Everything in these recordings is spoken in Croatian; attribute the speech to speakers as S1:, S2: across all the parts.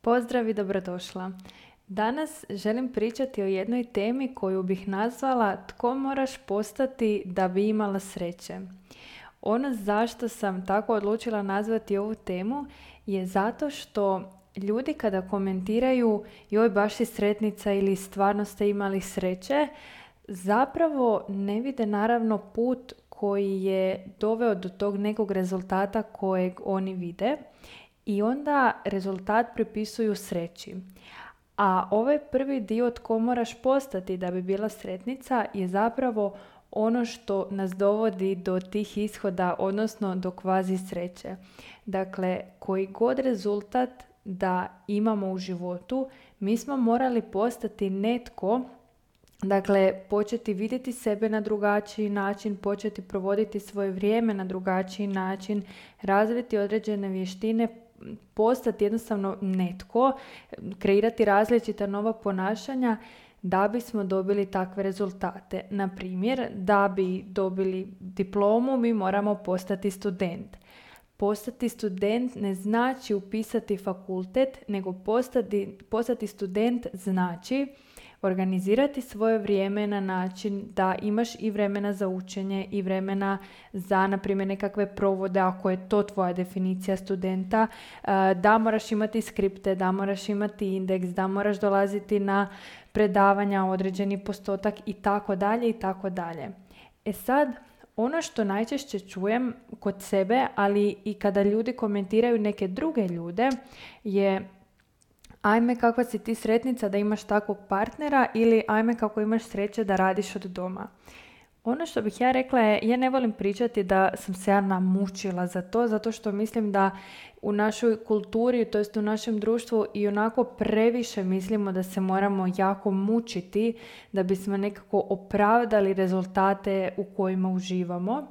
S1: Pozdrav i dobrodošla. Danas želim pričati o jednoj temi koju bih nazvala tko moraš postati da bi imala sreće. Ono zašto sam tako odlučila nazvati ovu temu je zato što ljudi kada komentiraju joj baš si sretnica ili stvarno ste imali sreće, zapravo ne vide naravno put koji je doveo do tog nekog rezultata kojeg oni vide i onda rezultat pripisuju sreći. A ovaj prvi dio tko moraš postati da bi bila sretnica je zapravo ono što nas dovodi do tih ishoda, odnosno do kvazi sreće. Dakle, koji god rezultat da imamo u životu, mi smo morali postati netko Dakle, početi vidjeti sebe na drugačiji način, početi provoditi svoje vrijeme na drugačiji način, razviti određene vještine, postati jednostavno netko, kreirati različita nova ponašanja da bismo dobili takve rezultate. Na primjer, da bi dobili diplomu mi moramo postati student. Postati student ne znači upisati fakultet, nego postati, postati student znači organizirati svoje vrijeme na način da imaš i vremena za učenje i vremena za, na primjer, nekakve provode, ako je to tvoja definicija studenta, e, da moraš imati skripte, da moraš imati indeks, da moraš dolaziti na predavanja, određeni postotak i tako dalje i tako dalje. E sad, ono što najčešće čujem kod sebe, ali i kada ljudi komentiraju neke druge ljude, je ajme kakva si ti sretnica da imaš takvog partnera ili ajme kako imaš sreće da radiš od doma. Ono što bih ja rekla je, ja ne volim pričati da sam se ja namučila za to, zato što mislim da u našoj kulturi, to jest u našem društvu i onako previše mislimo da se moramo jako mučiti da bismo nekako opravdali rezultate u kojima uživamo.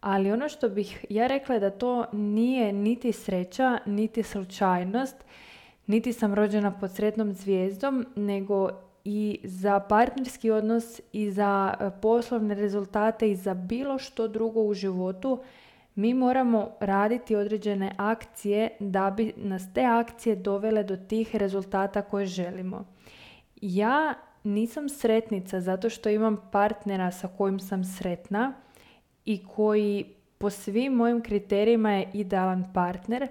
S1: Ali ono što bih ja rekla je da to nije niti sreća, niti slučajnost, niti sam rođena pod sretnom zvijezdom, nego i za partnerski odnos i za e, poslovne rezultate i za bilo što drugo u životu mi moramo raditi određene akcije da bi nas te akcije dovele do tih rezultata koje želimo. Ja nisam sretnica zato što imam partnera sa kojim sam sretna i koji po svim mojim kriterijima je idealan partner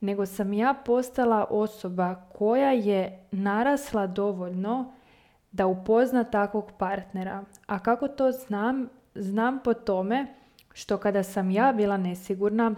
S1: nego sam ja postala osoba koja je narasla dovoljno da upozna takvog partnera. A kako to znam? Znam po tome što kada sam ja bila nesigurna,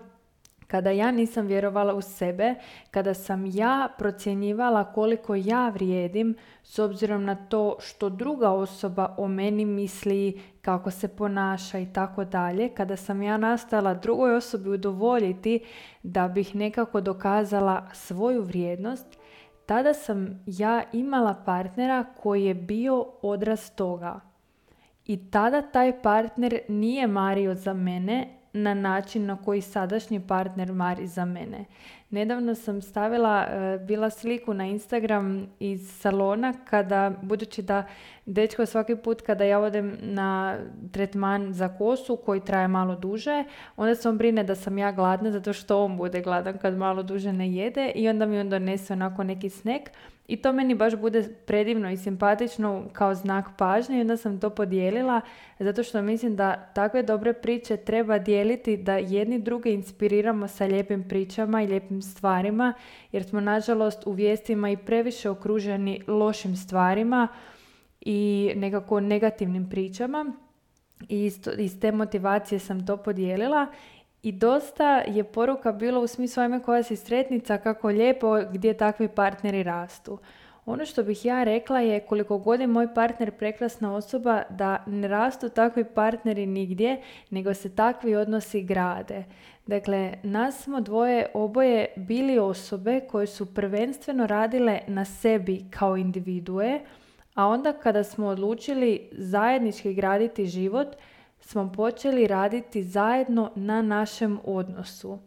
S1: kada ja nisam vjerovala u sebe, kada sam ja procjenjivala koliko ja vrijedim s obzirom na to što druga osoba o meni misli, kako se ponaša i tako dalje, kada sam ja nastala drugoj osobi udovoljiti da bih nekako dokazala svoju vrijednost, tada sam ja imala partnera koji je bio odraz toga. I tada taj partner nije mario za mene, na način na koji sadašnji partner mari za mene. Nedavno sam stavila e, bila sliku na Instagram iz salona kada, budući da dečko svaki put kada ja odem na tretman za kosu koji traje malo duže, onda se on brine da sam ja gladna zato što on bude gladan kad malo duže ne jede i onda mi on donese onako neki snek i to meni baš bude predivno i simpatično kao znak pažnje i onda sam to podijelila zato što mislim da takve dobre priče treba dijeliti da jedni druge inspiriramo sa lijepim pričama i lijepim stvarima jer smo nažalost u vijestima i previše okruženi lošim stvarima i nekako negativnim pričama i iz te motivacije sam to podijelila i dosta je poruka bilo u smislu ajme koja si sretnica, kako lijepo gdje takvi partneri rastu. Ono što bih ja rekla je koliko god je moj partner prekrasna osoba da ne rastu takvi partneri nigdje, nego se takvi odnosi grade. Dakle, nas smo dvoje oboje bili osobe koje su prvenstveno radile na sebi kao individue, a onda kada smo odlučili zajednički graditi život, smo počeli raditi zajedno na našem odnosu.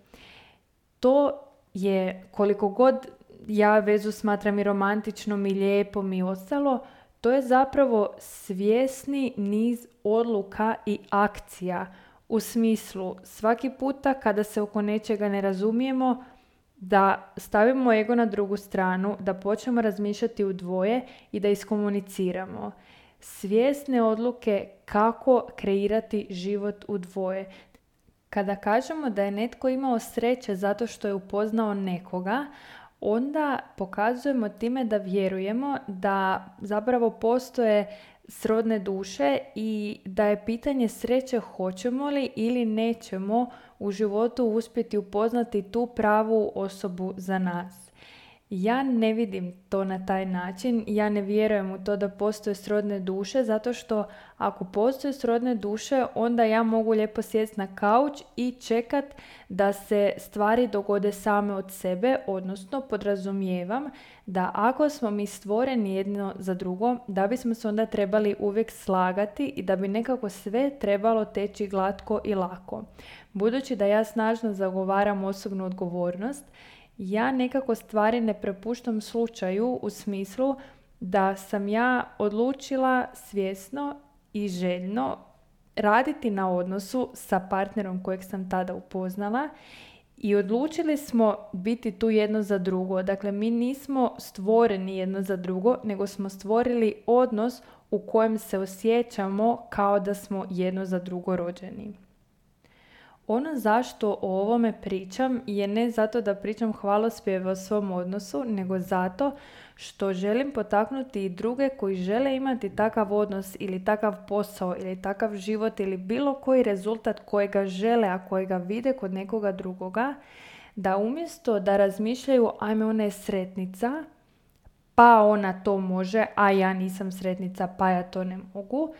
S1: To je koliko god ja vezu smatram i romantičnom i lijepom i ostalo, to je zapravo svjesni niz odluka i akcija u smislu svaki puta kada se oko nečega ne razumijemo, da stavimo ego na drugu stranu, da počnemo razmišljati u dvoje i da iskomuniciramo. Svjesne odluke kako kreirati život u dvoje. Kada kažemo da je netko imao sreće zato što je upoznao nekoga, onda pokazujemo time da vjerujemo da zapravo postoje srodne duše i da je pitanje sreće hoćemo li ili nećemo u životu uspjeti upoznati tu pravu osobu za nas. Ja ne vidim to na taj način, ja ne vjerujem u to da postoje srodne duše, zato što ako postoje srodne duše, onda ja mogu lijepo sjesti na kauč i čekat da se stvari dogode same od sebe, odnosno podrazumijevam da ako smo mi stvoreni jedno za drugo, da bismo se onda trebali uvijek slagati i da bi nekako sve trebalo teći glatko i lako. Budući da ja snažno zagovaram osobnu odgovornost, ja nekako stvari ne prepuštam slučaju u smislu da sam ja odlučila svjesno i željno raditi na odnosu sa partnerom kojeg sam tada upoznala i odlučili smo biti tu jedno za drugo. Dakle, mi nismo stvoreni jedno za drugo, nego smo stvorili odnos u kojem se osjećamo kao da smo jedno za drugo rođeni. Ono zašto o ovome pričam je ne zato da pričam hvalospjeve o svom odnosu, nego zato što želim potaknuti i druge koji žele imati takav odnos ili takav posao ili takav život ili bilo koji rezultat kojega žele, a kojega vide kod nekoga drugoga, da umjesto da razmišljaju ajme ona je sretnica, pa ona to može, a ja nisam sretnica, pa ja to ne mogu,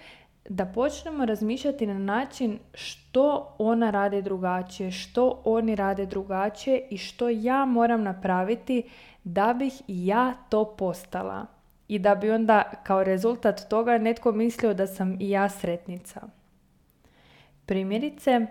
S1: da počnemo razmišljati na način što ona radi drugačije, što oni rade drugačije i što ja moram napraviti da bih ja to postala. I da bi onda kao rezultat toga netko mislio da sam i ja sretnica. Primjerice,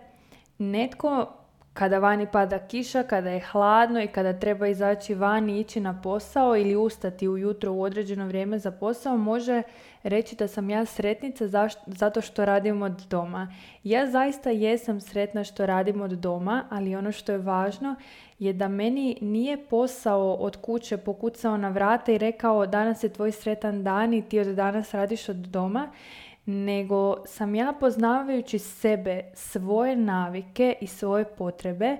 S1: netko kada vani pada kiša, kada je hladno i kada treba izaći vani i ići na posao ili ustati ujutro u određeno vrijeme za posao, može reći da sam ja sretnica zato što radim od doma. Ja zaista jesam sretna što radim od doma, ali ono što je važno je da meni nije posao od kuće pokucao na vrata i rekao danas je tvoj sretan dan i ti od danas radiš od doma, nego sam ja poznavajući sebe, svoje navike i svoje potrebe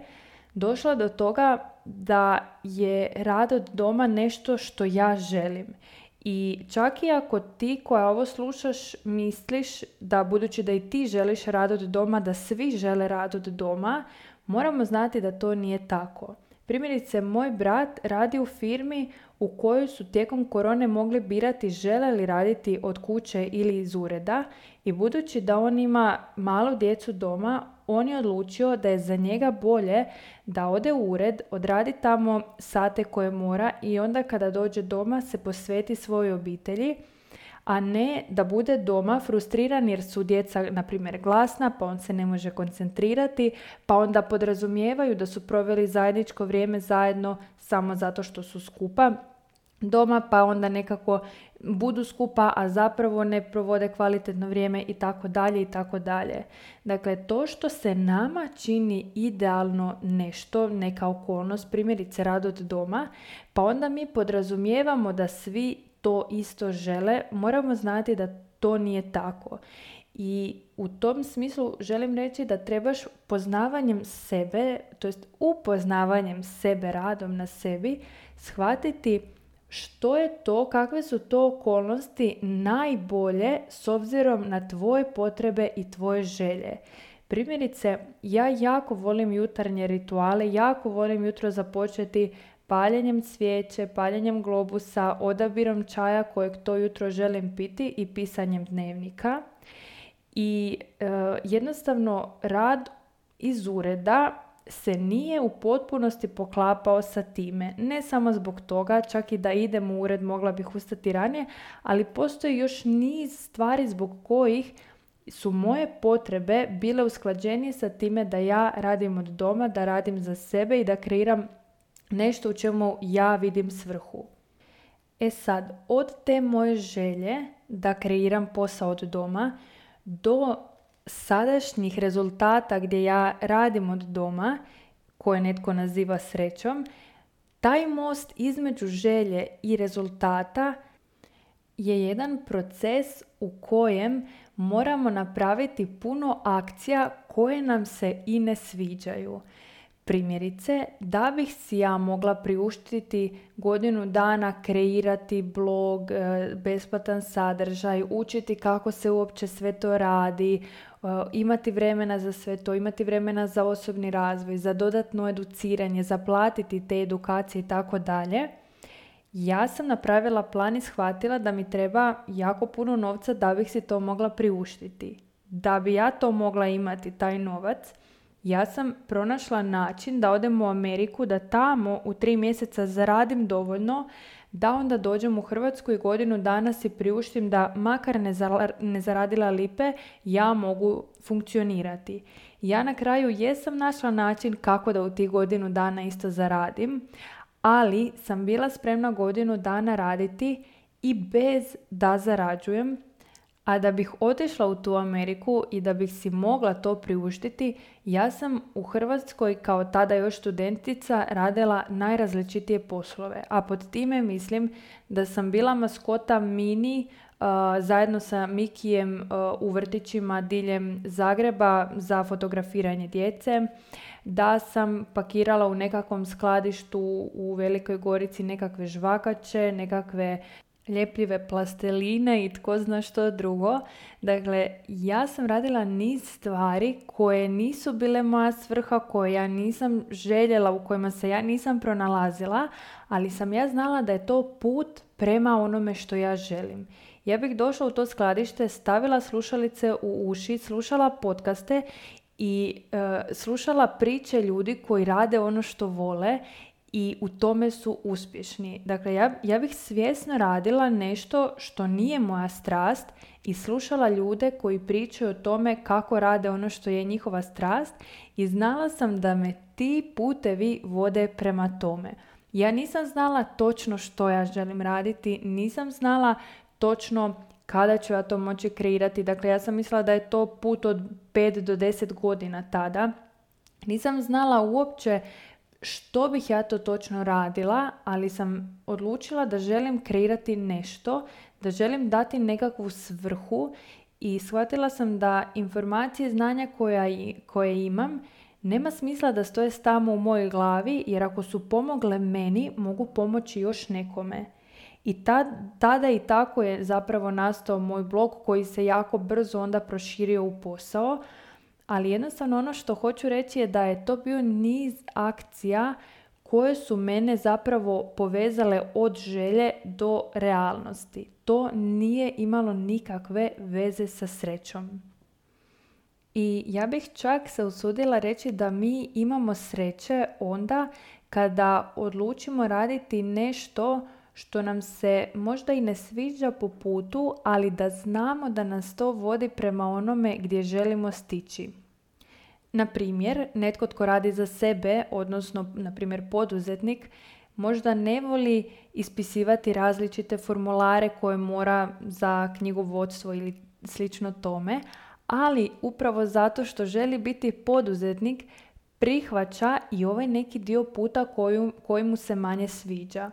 S1: došla do toga da je rad od doma nešto što ja želim. I čak i ako ti koja ovo slušaš misliš da budući da i ti želiš rad od doma, da svi žele rad od doma, moramo znati da to nije tako. Primjerice, moj brat radi u firmi u kojoj su tijekom korone mogli birati žele li raditi od kuće ili iz ureda i budući da on ima malu djecu doma, on je odlučio da je za njega bolje da ode u ured, odradi tamo sate koje mora i onda kada dođe doma se posveti svojoj obitelji, a ne da bude doma frustriran jer su djeca, na primjer, glasna, pa on se ne može koncentrirati, pa onda podrazumijevaju da su proveli zajedničko vrijeme zajedno samo zato što su skupa doma, pa onda nekako budu skupa, a zapravo ne provode kvalitetno vrijeme i tako dalje i tako dalje. Dakle, to što se nama čini idealno nešto, neka okolnost, primjerice rad od doma, pa onda mi podrazumijevamo da svi to isto žele, moramo znati da to nije tako. I u tom smislu želim reći da trebaš poznavanjem sebe, to jest upoznavanjem sebe, radom na sebi, shvatiti što je to, kakve su to okolnosti najbolje s obzirom na tvoje potrebe i tvoje želje. Primjerice, ja jako volim jutarnje rituale, jako volim jutro započeti paljenjem cvijeće, paljenjem globusa, odabirom čaja kojeg to jutro želim piti i pisanjem dnevnika. I e, jednostavno rad iz ureda se nije u potpunosti poklapao sa time. Ne samo zbog toga, čak i da idem u ured mogla bih ustati ranije, ali postoji još niz stvari zbog kojih su moje potrebe bile usklađenije sa time da ja radim od doma, da radim za sebe i da kreiram nešto u čemu ja vidim svrhu. E sad, od te moje želje da kreiram posao od doma do sadašnjih rezultata gdje ja radim od doma, koje netko naziva srećom, taj most između želje i rezultata je jedan proces u kojem moramo napraviti puno akcija koje nam se i ne sviđaju. Primjerice, da bih si ja mogla priuštiti godinu dana kreirati blog, e, besplatan sadržaj, učiti kako se uopće sve to radi, e, imati vremena za sve to, imati vremena za osobni razvoj, za dodatno educiranje, zaplatiti te edukacije i tako dalje. Ja sam napravila plan i shvatila da mi treba jako puno novca da bih si to mogla priuštiti. Da bi ja to mogla imati, taj novac, ja sam pronašla način da odem u Ameriku, da tamo u tri mjeseca zaradim dovoljno da onda dođem u Hrvatsku i godinu dana si priuštim da makar ne zaradila lipe, ja mogu funkcionirati. Ja na kraju jesam našla način kako da u tih godinu dana isto zaradim, ali sam bila spremna godinu dana raditi i bez da zarađujem a da bih otišla u tu Ameriku i da bih si mogla to priuštiti, ja sam u Hrvatskoj kao tada još studentica radila najrazličitije poslove. A pod time mislim da sam bila maskota mini uh, zajedno sa Mikijem uh, u vrtićima diljem Zagreba za fotografiranje djece, da sam pakirala u nekakvom skladištu u Velikoj Gorici nekakve žvakače, nekakve ljepljive plasteline i tko zna što drugo. Dakle, ja sam radila niz stvari koje nisu bile moja svrha, koje ja nisam željela, u kojima se ja nisam pronalazila, ali sam ja znala da je to put prema onome što ja želim. Ja bih došla u to skladište, stavila slušalice u uši, slušala podcaste i e, slušala priče ljudi koji rade ono što vole i u tome su uspješni. Dakle, ja, ja bih svjesno radila nešto što nije moja strast i slušala ljude koji pričaju o tome kako rade ono što je njihova strast i znala sam da me ti putevi vode prema tome. Ja nisam znala točno što ja želim raditi, nisam znala točno kada ću ja to moći kreirati. Dakle, ja sam mislila da je to put od 5 do 10 godina tada. Nisam znala uopće što bih ja to točno radila, ali sam odlučila da želim kreirati nešto, da želim dati nekakvu svrhu i shvatila sam da informacije i znanja koja, koje imam nema smisla da stoje tamo u mojoj glavi jer ako su pomogle meni mogu pomoći još nekome. I tad, tada i tako je zapravo nastao moj blog koji se jako brzo onda proširio u posao ali jednostavno ono što hoću reći je da je to bio niz akcija koje su mene zapravo povezale od želje do realnosti. To nije imalo nikakve veze sa srećom. I ja bih čak se usudila reći da mi imamo sreće onda kada odlučimo raditi nešto što nam se možda i ne sviđa po putu, ali da znamo da nas to vodi prema onome gdje želimo stići. Na primjer, netko tko radi za sebe, odnosno, na primjer, poduzetnik, možda ne voli ispisivati različite formulare koje mora za knjigovodstvo ili slično tome, ali upravo zato što želi biti poduzetnik, prihvaća i ovaj neki dio puta koju, koji mu se manje sviđa.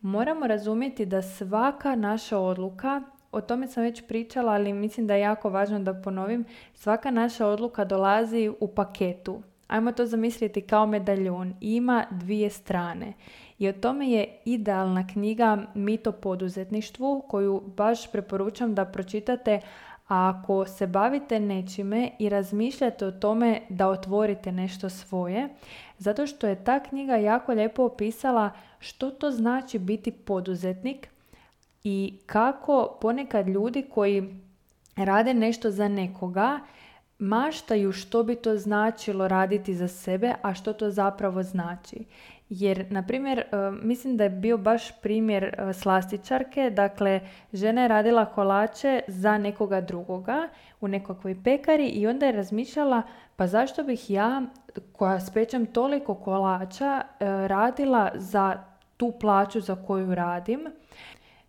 S1: Moramo razumjeti da svaka naša odluka o tome sam već pričala, ali mislim da je jako važno da ponovim. Svaka naša odluka dolazi u paketu. Ajmo to zamisliti kao medaljon. Ima dvije strane. I o tome je idealna knjiga Mito poduzetništvu koju baš preporučam da pročitate ako se bavite nečime i razmišljate o tome da otvorite nešto svoje, zato što je ta knjiga jako lijepo opisala što to znači biti poduzetnik, i kako ponekad ljudi koji rade nešto za nekoga maštaju što bi to značilo raditi za sebe, a što to zapravo znači. Jer, na primjer, e, mislim da je bio baš primjer e, slastičarke, dakle, žena je radila kolače za nekoga drugoga u nekakvoj pekari i onda je razmišljala pa zašto bih ja, koja spečem toliko kolača, e, radila za tu plaću za koju radim,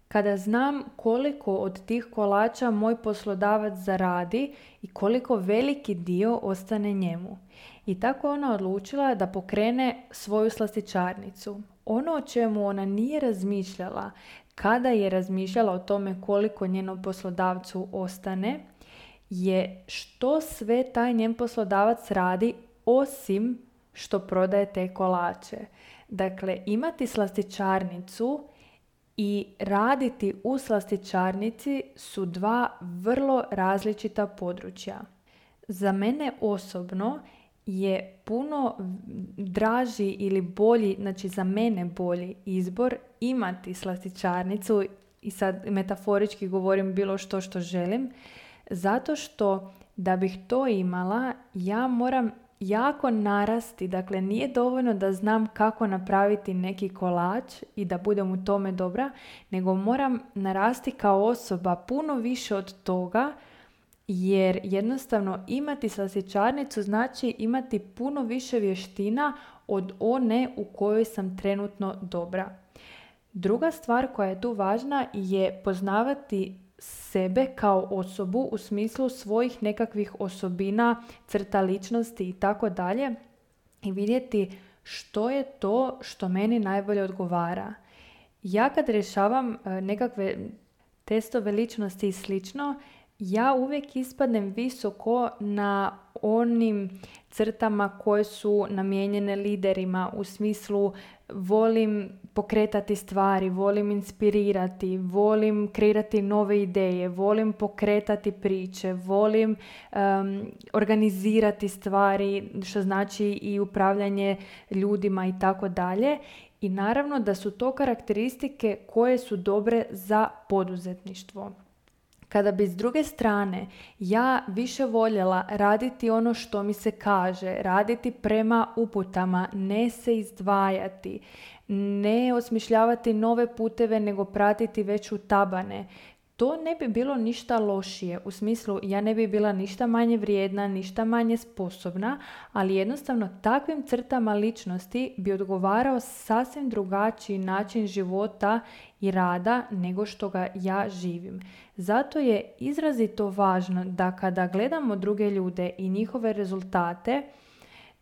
S1: kada znam koliko od tih kolača moj poslodavac zaradi i koliko veliki dio ostane njemu. I tako ona odlučila da pokrene svoju slastičarnicu. Ono o čemu ona nije razmišljala kada je razmišljala o tome koliko njenom poslodavcu ostane, je što sve taj njen poslodavac radi osim što prodaje te kolače. Dakle, imati slastičarnicu i raditi u slastičarnici su dva vrlo različita područja. Za mene osobno je puno draži ili bolji, znači za mene bolji izbor imati slastičarnicu i sad metaforički govorim bilo što što želim, zato što da bih to imala ja moram jako narasti, dakle nije dovoljno da znam kako napraviti neki kolač i da budem u tome dobra, nego moram narasti kao osoba puno više od toga jer jednostavno imati sasjećarnicu znači imati puno više vještina od one u kojoj sam trenutno dobra. Druga stvar koja je tu važna je poznavati sebe kao osobu u smislu svojih nekakvih osobina, crta ličnosti i tako dalje i vidjeti što je to što meni najbolje odgovara. Ja kad rješavam e, nekakve testove ličnosti i slično, ja uvijek ispadnem visoko na onim crtama koje su namijenjene liderima u smislu volim pokretati stvari, volim inspirirati, volim kreirati nove ideje, volim pokretati priče, volim organizirati stvari, što znači i upravljanje ljudima i tako dalje. I naravno da su to karakteristike koje su dobre za poduzetništvo. Kada bi s druge strane ja više voljela raditi ono što mi se kaže, raditi prema uputama, ne se izdvajati, ne osmišljavati nove puteve nego pratiti već u tabane, to ne bi bilo ništa lošije. U smislu, ja ne bi bila ništa manje vrijedna, ništa manje sposobna, ali jednostavno takvim crtama ličnosti bi odgovarao sasvim drugačiji način života i rada nego što ga ja živim. Zato je izrazito važno da kada gledamo druge ljude i njihove rezultate,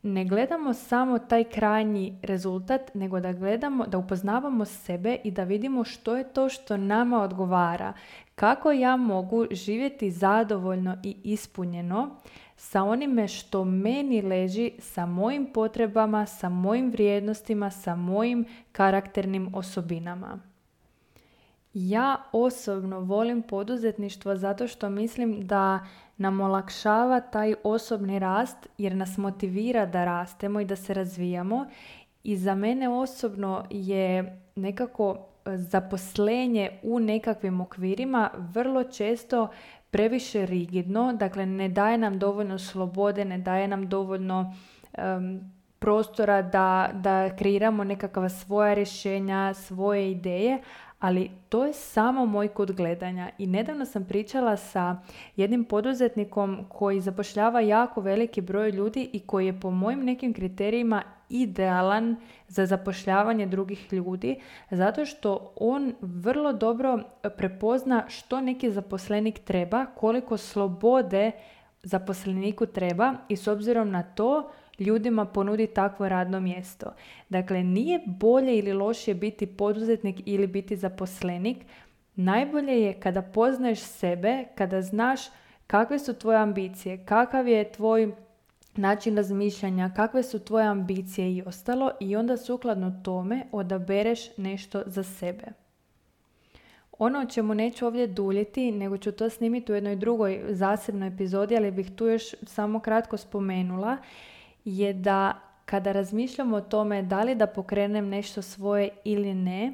S1: ne gledamo samo taj krajnji rezultat, nego da gledamo, da upoznavamo sebe i da vidimo što je to što nama odgovara. Kako ja mogu živjeti zadovoljno i ispunjeno sa onime što meni leži, sa mojim potrebama, sa mojim vrijednostima, sa mojim karakternim osobinama. Ja osobno volim poduzetništvo zato što mislim da nam olakšava taj osobni rast jer nas motivira da rastemo i da se razvijamo i za mene osobno je nekako zaposlenje u nekakvim okvirima vrlo često previše rigidno, dakle ne daje nam dovoljno slobode, ne daje nam dovoljno prostora da, da kreiramo nekakva svoja rješenja, svoje ideje, ali to je samo moj kod gledanja. I nedavno sam pričala sa jednim poduzetnikom koji zapošljava jako veliki broj ljudi i koji je po mojim nekim kriterijima idealan za zapošljavanje drugih ljudi zato što on vrlo dobro prepozna što neki zaposlenik treba, koliko slobode zaposleniku treba i s obzirom na to ljudima ponudi takvo radno mjesto. Dakle, nije bolje ili lošije biti poduzetnik ili biti zaposlenik. Najbolje je kada poznaješ sebe, kada znaš kakve su tvoje ambicije, kakav je tvoj način razmišljanja, kakve su tvoje ambicije i ostalo i onda sukladno tome odabereš nešto za sebe. Ono o čemu neću ovdje duljiti, nego ću to snimiti u jednoj drugoj zasebnoj epizodi, ali bih tu još samo kratko spomenula, je da kada razmišljamo o tome da li da pokrenem nešto svoje ili ne,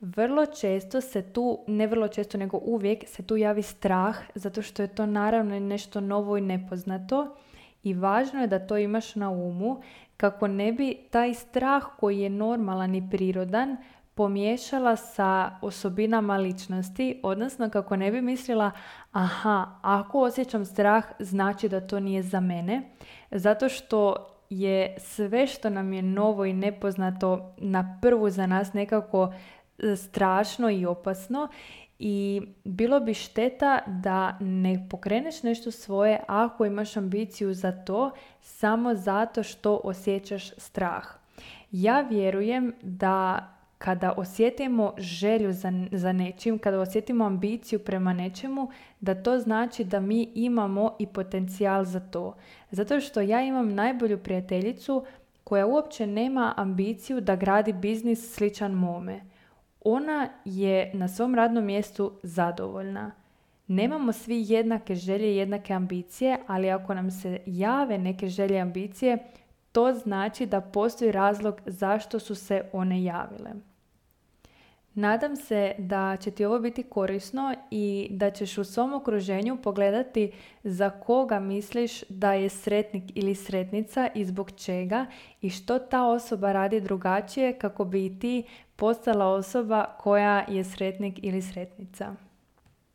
S1: vrlo često se tu, ne vrlo često nego uvijek se tu javi strah zato što je to naravno nešto novo i nepoznato i važno je da to imaš na umu kako ne bi taj strah koji je normalan i prirodan pomiješala sa osobinama ličnosti, odnosno kako ne bi mislila aha, ako osjećam strah znači da to nije za mene, zato što je sve što nam je novo i nepoznato na prvu za nas nekako e, strašno i opasno i bilo bi šteta da ne pokreneš nešto svoje ako imaš ambiciju za to samo zato što osjećaš strah. Ja vjerujem da kada osjetimo želju za, za nečim, kada osjetimo ambiciju prema nečemu, da to znači da mi imamo i potencijal za to. Zato što ja imam najbolju prijateljicu koja uopće nema ambiciju da gradi biznis sličan mome. Ona je na svom radnom mjestu zadovoljna. Nemamo svi jednake želje i jednake ambicije, ali ako nam se jave neke želje i ambicije, to znači da postoji razlog zašto su se one javile. Nadam se da će ti ovo biti korisno i da ćeš u svom okruženju pogledati za koga misliš da je sretnik ili sretnica i zbog čega i što ta osoba radi drugačije kako bi ti postala osoba koja je sretnik ili sretnica.